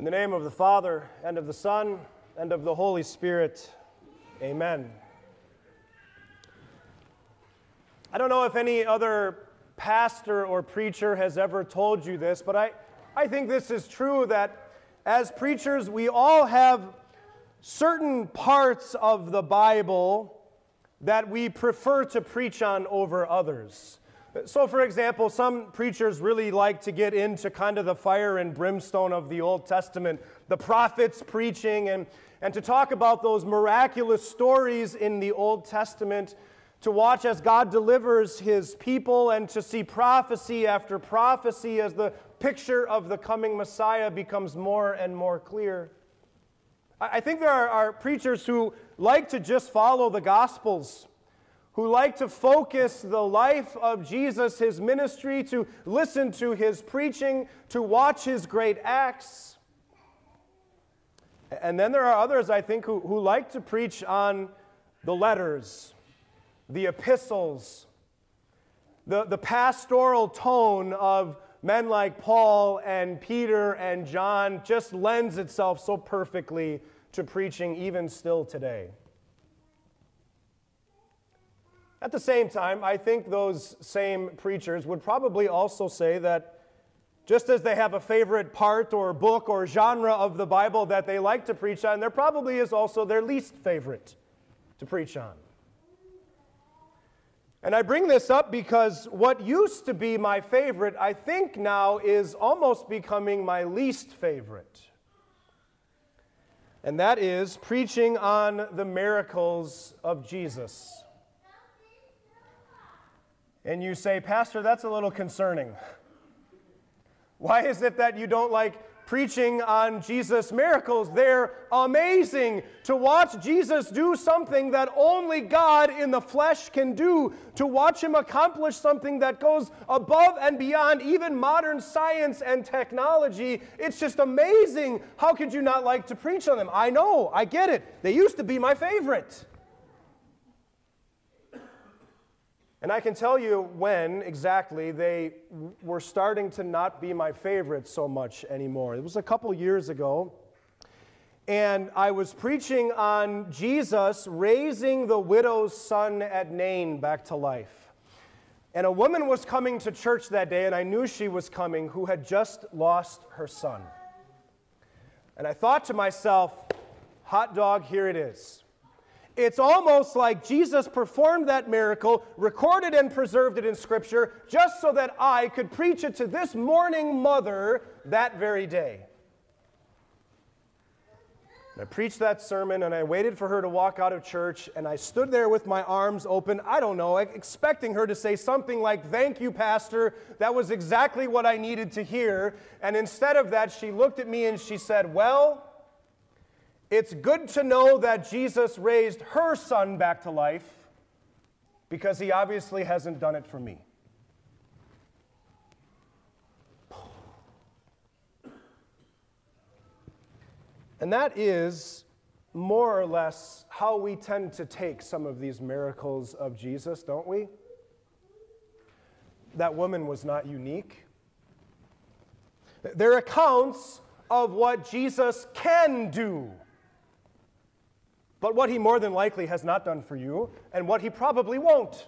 In the name of the Father, and of the Son, and of the Holy Spirit, amen. I don't know if any other pastor or preacher has ever told you this, but I, I think this is true that as preachers, we all have certain parts of the Bible that we prefer to preach on over others. So, for example, some preachers really like to get into kind of the fire and brimstone of the Old Testament, the prophets preaching, and, and to talk about those miraculous stories in the Old Testament, to watch as God delivers his people, and to see prophecy after prophecy as the picture of the coming Messiah becomes more and more clear. I think there are, are preachers who like to just follow the Gospels who like to focus the life of Jesus, his ministry, to listen to his preaching, to watch his great acts. And then there are others, I think, who, who like to preach on the letters, the epistles, the, the pastoral tone of men like Paul and Peter and John just lends itself so perfectly to preaching even still today. At the same time, I think those same preachers would probably also say that just as they have a favorite part or book or genre of the Bible that they like to preach on, there probably is also their least favorite to preach on. And I bring this up because what used to be my favorite, I think now is almost becoming my least favorite. And that is preaching on the miracles of Jesus. And you say, Pastor, that's a little concerning. Why is it that you don't like preaching on Jesus' miracles? They're amazing. To watch Jesus do something that only God in the flesh can do, to watch him accomplish something that goes above and beyond even modern science and technology, it's just amazing. How could you not like to preach on them? I know, I get it. They used to be my favorite. And I can tell you when exactly they were starting to not be my favorites so much anymore. It was a couple years ago. And I was preaching on Jesus raising the widow's son at Nain back to life. And a woman was coming to church that day, and I knew she was coming, who had just lost her son. And I thought to myself, hot dog, here it is. It's almost like Jesus performed that miracle, recorded and preserved it in Scripture, just so that I could preach it to this mourning mother that very day. I preached that sermon and I waited for her to walk out of church and I stood there with my arms open, I don't know, expecting her to say something like, Thank you, Pastor. That was exactly what I needed to hear. And instead of that, she looked at me and she said, Well, it's good to know that Jesus raised her son back to life because he obviously hasn't done it for me. And that is more or less how we tend to take some of these miracles of Jesus, don't we? That woman was not unique. They're accounts of what Jesus can do but what he more than likely has not done for you, and what he probably won't.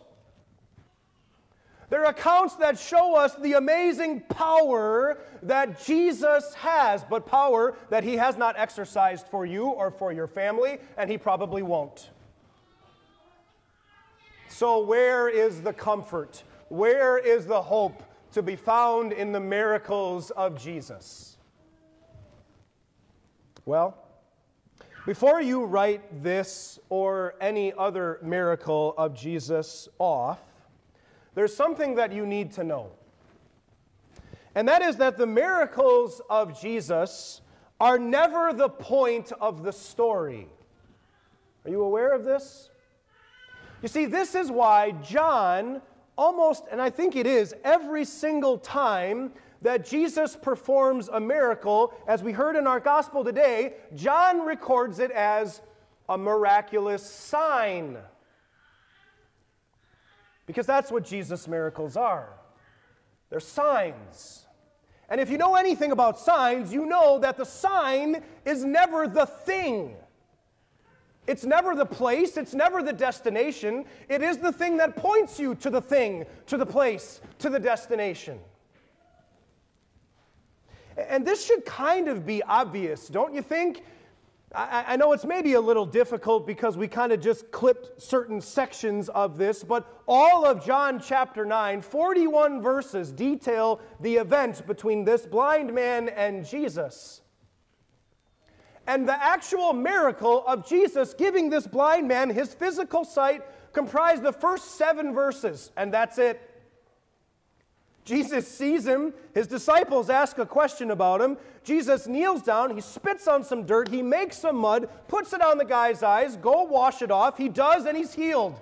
There are accounts that show us the amazing power that Jesus has, but power that he has not exercised for you or for your family, and he probably won't. So, where is the comfort? Where is the hope to be found in the miracles of Jesus? Well, before you write this or any other miracle of Jesus off, there's something that you need to know. And that is that the miracles of Jesus are never the point of the story. Are you aware of this? You see, this is why John almost, and I think it is, every single time that Jesus performs a miracle, as we heard in our gospel today, John records it as a miraculous sign. Because that's what Jesus' miracles are they're signs. And if you know anything about signs, you know that the sign is never the thing. It's never the place, it's never the destination. It is the thing that points you to the thing, to the place, to the destination. And this should kind of be obvious, don't you think? I, I, know it's maybe a little difficult because we kind of just clipped certain sections of this, but all of John chapter 9, 41 verses detail the event between this blind man and Jesus. And the actual miracle of Jesus giving this blind man his physical sight comprised the first seven verses, and that's it. Jesus sees him. His disciples ask a question about him. Jesus kneels down. He spits on some dirt. He makes some mud, puts it on the guy's eyes. Go wash it off. He does, and he's healed.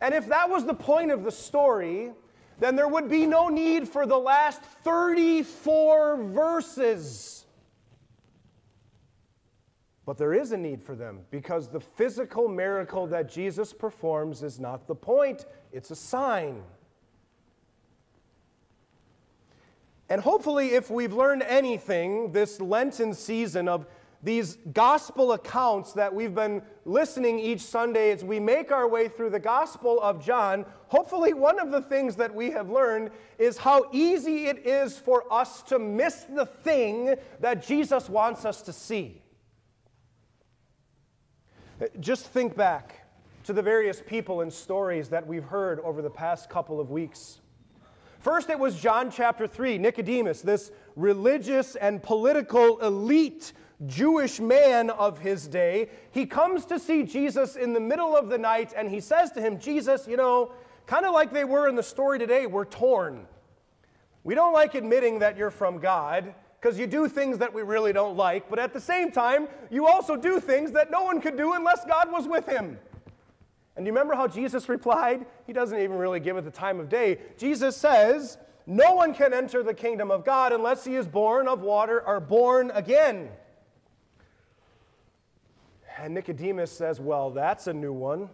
And if that was the point of the story, then there would be no need for the last 34 verses. But there is a need for them because the physical miracle that Jesus performs is not the point, it's a sign. And hopefully, if we've learned anything this Lenten season of these gospel accounts that we've been listening each Sunday as we make our way through the Gospel of John, hopefully, one of the things that we have learned is how easy it is for us to miss the thing that Jesus wants us to see. Just think back to the various people and stories that we've heard over the past couple of weeks. First, it was John chapter 3, Nicodemus, this religious and political elite Jewish man of his day. He comes to see Jesus in the middle of the night and he says to him, Jesus, you know, kind of like they were in the story today, we're torn. We don't like admitting that you're from God because you do things that we really don't like, but at the same time, you also do things that no one could do unless God was with him. And you remember how Jesus replied? He doesn't even really give it the time of day. Jesus says, No one can enter the kingdom of God unless he is born of water or born again. And Nicodemus says, Well, that's a new one.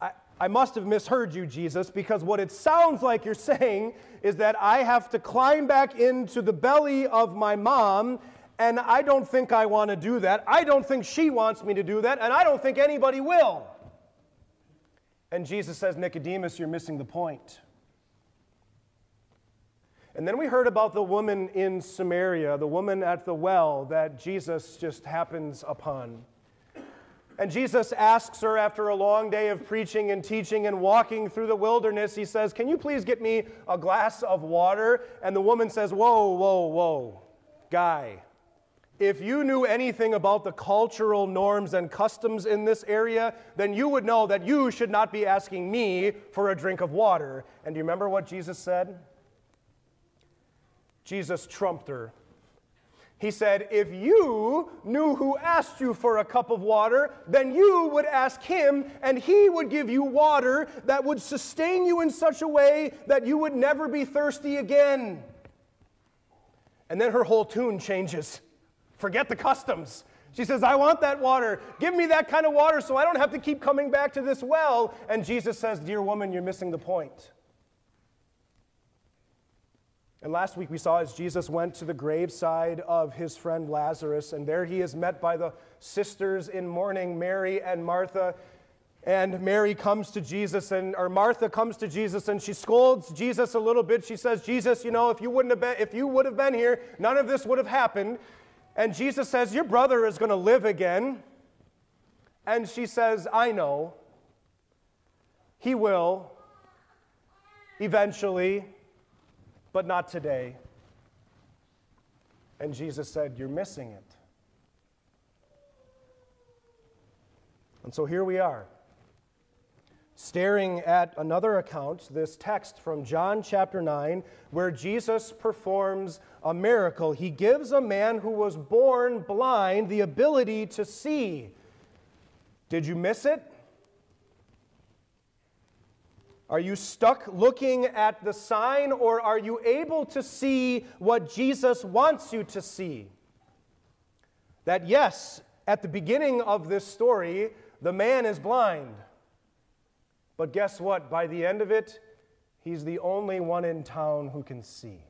I, I must have misheard you, Jesus, because what it sounds like you're saying is that I have to climb back into the belly of my mom and I don't think I want to do that. I don't think she wants me to do that, and I don't think anybody will. And Jesus says, Nicodemus, you're missing the point. And then we heard about the woman in Samaria, the woman at the well that Jesus just happens upon. And Jesus asks her after a long day of preaching and teaching and walking through the wilderness, he says, Can you please get me a glass of water? And the woman says, Whoa, whoa, whoa, guy, if you knew anything about the cultural norms and customs in this area, then you would know that you should not be asking me for a drink of water. And do you remember what Jesus said? Jesus trumped her. He said, If you knew who asked you for a cup of water, then you would ask him, and he would give you water that would sustain you in such a way that you would never be thirsty again. And then her whole tune changes. Forget the customs. She says, I want that water. Give me that kind of water so I don't have to keep coming back to this well. And Jesus says, Dear woman, you're missing the point. And last week we saw as Jesus went to the graveside of his friend Lazarus, and there he is met by the sisters in mourning, Mary and Martha. And Mary comes to Jesus, and or Martha comes to Jesus, and she scolds Jesus a little bit. She says, "Jesus, you know, if you wouldn't have been, if you would have been here, none of this would have happened." And Jesus says, Your brother is going to live again. And she says, I know. He will eventually, but not today. And Jesus said, You're missing it. And so here we are staring at another account, this text from John chapter 9, where Jesus performs a miracle. He gives a man who was born blind the ability to see. Did you miss it? Are you stuck looking at the sign, or are you able to see what Jesus wants you to see? That, yes, at the beginning of this story, the man is blind. But guess what? By the end of it, He's the only one in town who can see.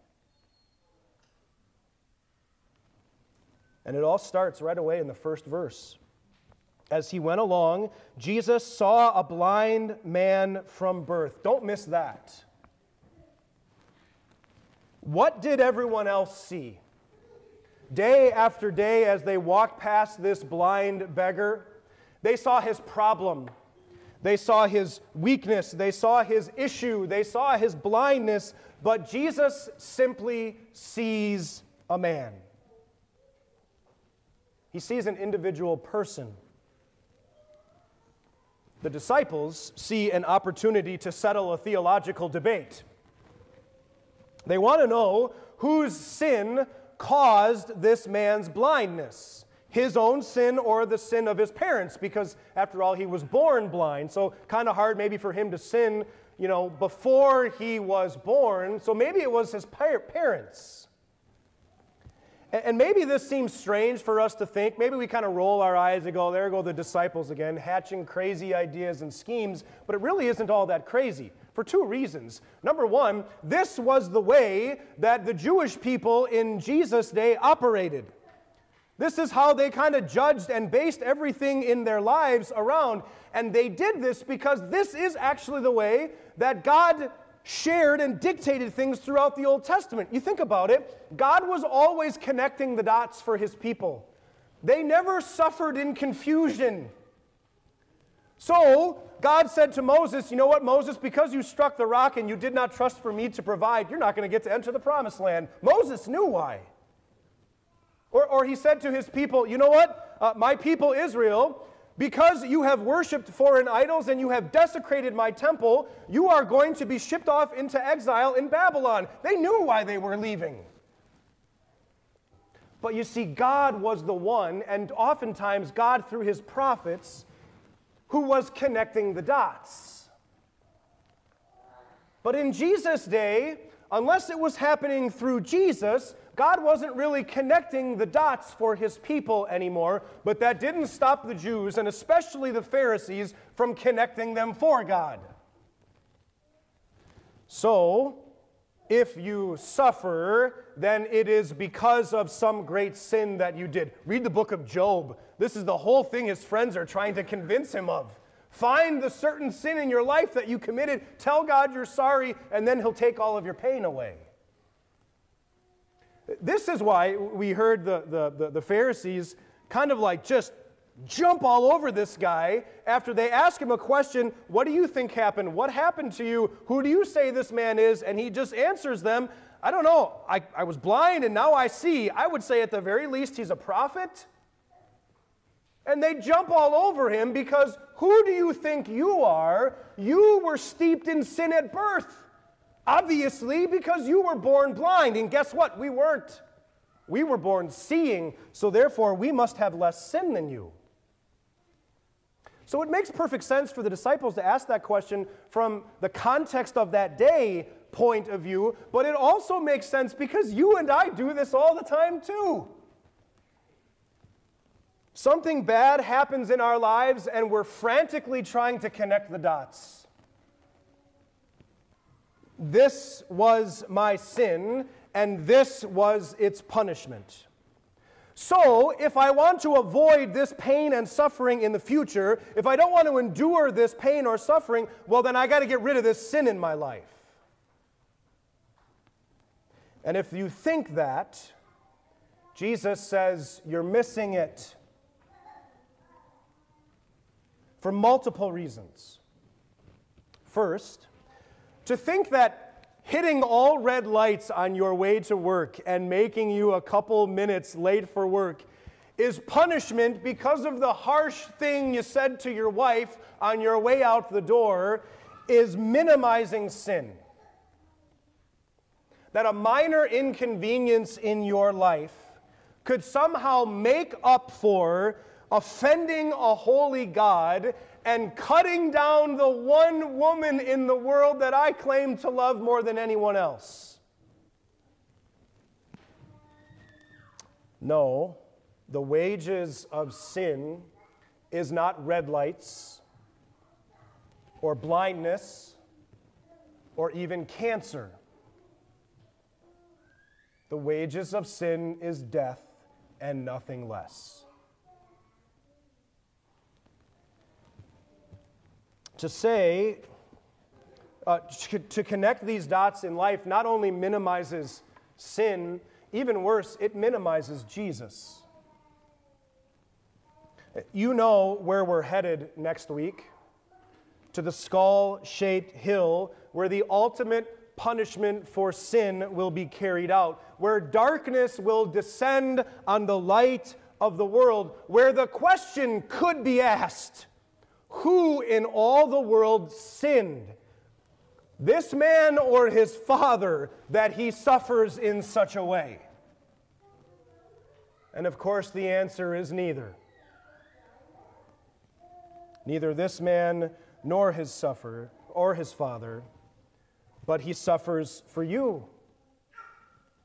And it all starts right away in the first verse. As he went along, Jesus saw a blind man from birth. Don't miss that. What did everyone else see? Day after day, as they walked past this blind beggar, they saw his problem. They saw his weakness. They saw his issue. They saw his blindness. But Jesus simply sees a man. He sees an individual person. The disciples see an opportunity to settle a theological debate. They want to know whose sin caused this man's blindness his own sin or the sin of his parents because after all he was born blind. So kind of hard maybe for him to sin you know before he was born. So maybe it was his parents. And maybe this seems strange for us to think. Maybe we kind of roll our eyes and go there go the disciples again hatching crazy ideas and schemes. But it really isn't all that crazy for two reasons. Number one, this was the way that the Jewish people in Jesus' day operated. This is how they kind of judged and based everything in their lives around. And they did this because this is actually the way that God shared and dictated things throughout the Old Testament. You think about it, God was always connecting the dots for his people. They never suffered in confusion. So, God said to Moses, You know what, Moses, because you struck the rock and you did not trust for me to provide, you're not going to get to enter the promised land. Moses knew why. Or, or he said to his people, You know what, uh, my people Israel, because you have worshiped foreign idols and you have desecrated my temple, you are going to be shipped off into exile in Babylon. They knew why they were leaving. But you see, God was the one, and oftentimes God, through his prophets, who was connecting the dots. But in Jesus' day, unless it was happening through Jesus, God wasn't really connecting the dots for his people anymore, but that didn't stop the Jews, and especially the Pharisees, from connecting them for God. So, if you suffer, then it is because of some great sin that you did. Read the book of Job. This is the whole thing his friends are trying to convince him of. Find the certain sin in your life that you committed, tell God you're sorry, and then he'll take all of your pain away. This is why we heard the, the, the, the Pharisees kind of like just jump all over this guy after they ask him a question What do you think happened? What happened to you? Who do you say this man is? And he just answers them I don't know. I, I was blind and now I see. I would say at the very least he's a prophet. And they jump all over him because who do you think you are? You were steeped in sin at birth. Obviously, because you were born blind. And guess what? We weren't. We were born seeing, so therefore we must have less sin than you. So it makes perfect sense for the disciples to ask that question from the context of that day point of view, but it also makes sense because you and I do this all the time too. Something bad happens in our lives and we're frantically trying to connect the dots. This was my sin, and this was its punishment. So, if I want to avoid this pain and suffering in the future, if I don't want to endure this pain or suffering, well, then I got to get rid of this sin in my life. And if you think that, Jesus says you're missing it for multiple reasons. First, to think that hitting all red lights on your way to work and making you a couple minutes late for work is punishment because of the harsh thing you said to your wife on your way out the door is minimizing sin. That a minor inconvenience in your life could somehow make up for offending a holy God and cutting down the one woman in the world that I claim to love more than anyone else. No, the wages of sin is not red lights or blindness or even cancer. The wages of sin is death and nothing less. To say, uh, to connect these dots in life not only minimizes sin, even worse, it minimizes Jesus. You know where we're headed next week to the skull shaped hill where the ultimate punishment for sin will be carried out, where darkness will descend on the light of the world, where the question could be asked who in all the world sinned? This man or his father that he suffers in such a way? And of course, the answer is neither. Neither this man nor his sufferer or his father, but he suffers for you.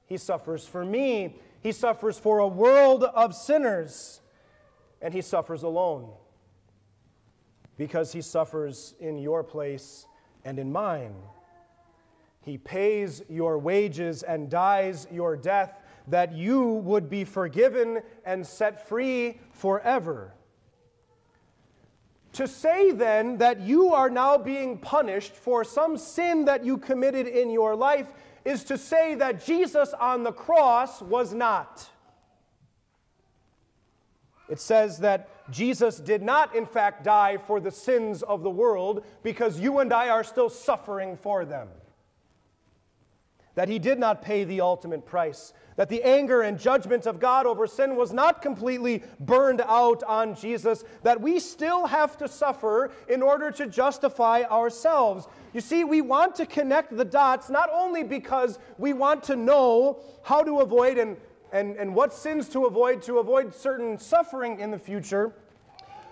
He suffers for me. He suffers for a world of sinners. And he suffers alone because he suffers in your place and in mine. He pays your wages and dies your death that you would be forgiven and set free forever. To say then that you are now being punished for some sin that you committed in your life is to say that Jesus on the cross was not. It says that Jesus did not, in fact, die for the sins of the world because you and I are still suffering for them. That he did not pay the ultimate price that the anger and judgment of God over sin was not completely burned out on Jesus, that we still have to suffer in order to justify ourselves. You see, we want to connect the dots not only because we want to know how to avoid and, and, and what sins to avoid to avoid certain suffering in the future.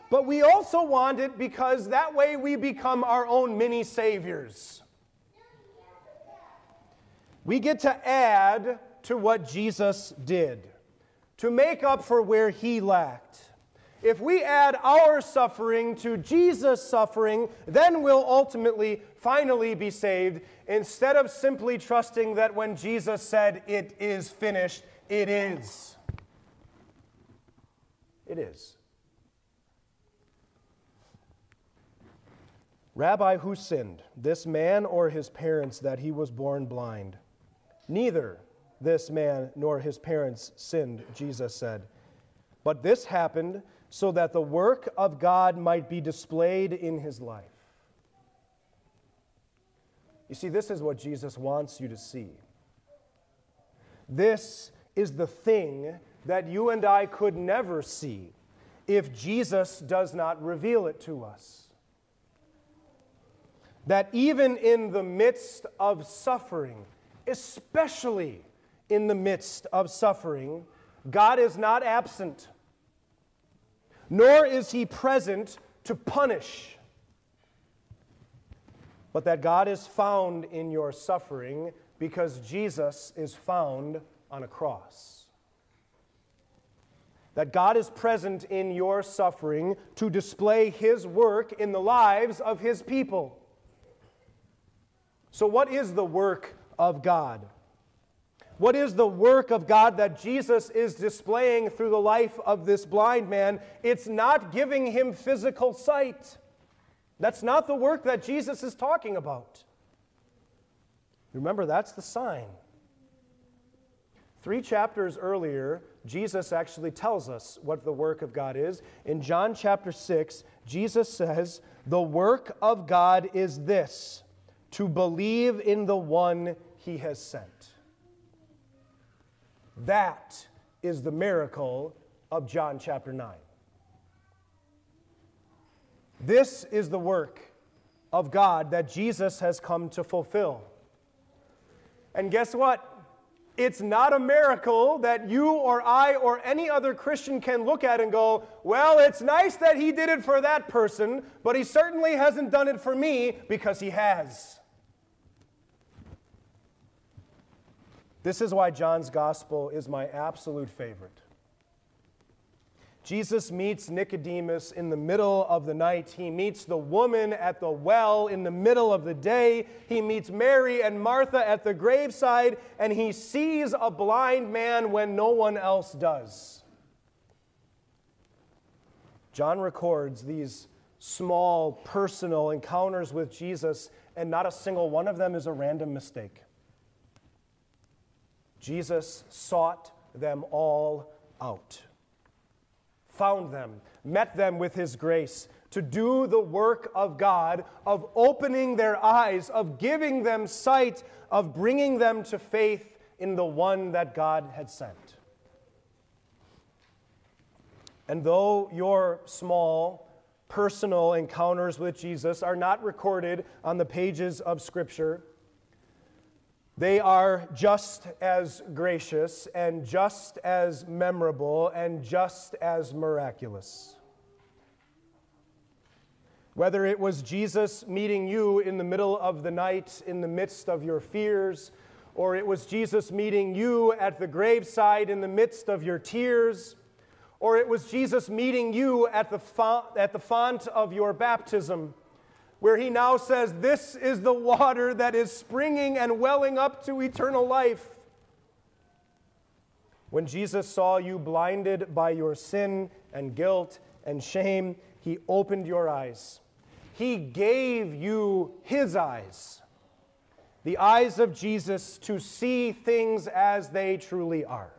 But we also want it because that way we become our own mini saviors. We get to add to what Jesus did, to make up for where he lacked. If we add our suffering to Jesus' suffering, then we'll ultimately, finally be saved, instead of simply trusting that when Jesus said, It is finished, it is. It is. Rabbi, who sinned, this man or his parents, that he was born blind? Neither this man nor his parents sinned, Jesus said. But this happened so that the work of God might be displayed in his life. You see, this is what Jesus wants you to see. This is the thing that you and I could never see if Jesus does not reveal it to us. That even in the midst of suffering, especially in the midst of suffering, God is not absent, nor is he present to punish, but that God is found in your suffering because Jesus is found on a cross. That God is present in your suffering to display his work in the lives of his people. So, what is the work of God? What is the work of God that Jesus is displaying through the life of this blind man? It's not giving him physical sight. That's not the work that Jesus is talking about. Remember, that's the sign. Three chapters earlier, Jesus actually tells us what the work of God is. In John chapter 6, Jesus says, The work of God is this to believe in the one he has sent. That is the miracle of John chapter 9. This is the work of God that Jesus has come to fulfill. And guess what? It's not a miracle that you or I or any other Christian can look at and go, well, it's nice that he did it for that person, but he certainly hasn't done it for me because he has. This is why John's gospel is my absolute favorite. Jesus meets Nicodemus in the middle of the night. He meets the woman at the well in the middle of the day. He meets Mary and Martha at the graveside, and he sees a blind man when no one else does. John records these small personal encounters with Jesus, and not a single one of them is a random mistake. Jesus sought them all out found them, met them with his grace to do the work of God, of opening their eyes, of giving them sight, of bringing them to faith in the one that God had sent. And though your small, personal encounters with Jesus are not recorded on the pages of Scripture, they are just as gracious and just as memorable and just as miraculous. Whether it was Jesus meeting you in the middle of the night in the midst of your fears, or it was Jesus meeting you at the graveside in the midst of your tears, or it was Jesus meeting you at the, font, at the font of your baptism where he now says, This is the water that is springing and welling up to eternal life. When Jesus saw you blinded by your sin and guilt and shame, he opened your eyes. He gave you his eyes, the eyes of Jesus, to see things as they truly are,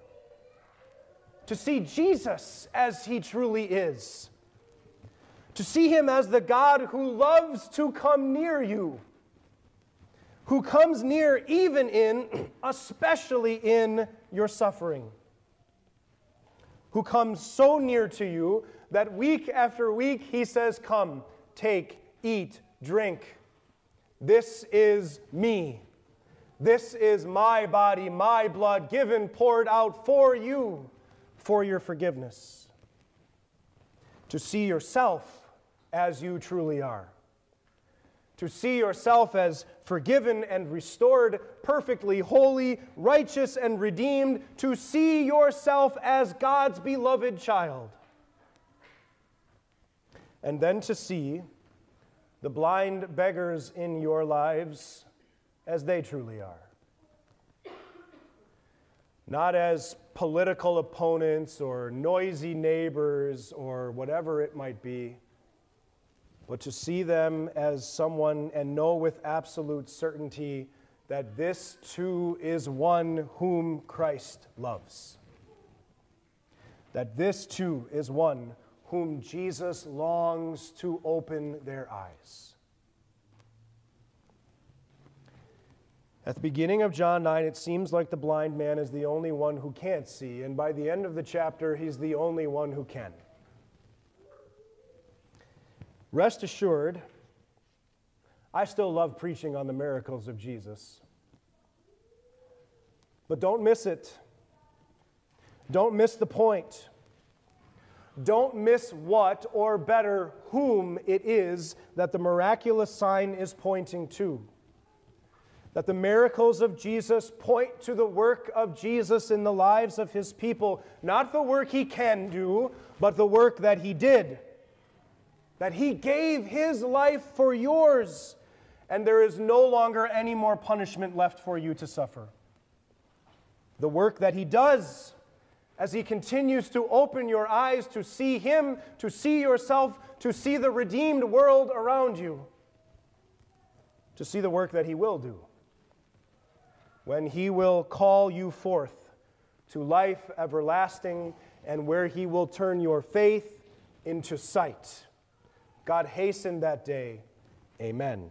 to see Jesus as he truly is to see him as the God who loves to come near you, who comes near even in, especially in your suffering, who comes so near to you that week after week he says, Come, take, eat, drink. This is me. This is my body, my blood, given, poured out for you for your forgiveness. To see yourself as you truly are. To see yourself as forgiven and restored, perfectly holy, righteous, and redeemed. To see yourself as God's beloved child. And then to see the blind beggars in your lives as they truly are. Not as political opponents or noisy neighbors or whatever it might be but to see them as someone and know with absolute certainty that this too is one whom Christ loves. That this too is one whom Jesus longs to open their eyes. At the beginning of John 9, it seems like the blind man is the only one who can't see, and by the end of the chapter, he's the only one who can. Rest assured, I still love preaching on the miracles of Jesus. But don't miss it. Don't miss the point. Don't miss what, or better, whom it is that the miraculous sign is pointing to. That the miracles of Jesus point to the work of Jesus in the lives of his people, not the work he can do, but the work that he did that He gave His life for yours, and there is no longer any more punishment left for you to suffer. The work that He does as He continues to open your eyes to see Him, to see yourself, to see the redeemed world around you, to see the work that He will do. When He will call you forth to life everlasting and where He will turn your faith into sight. God hasten that day. Amen.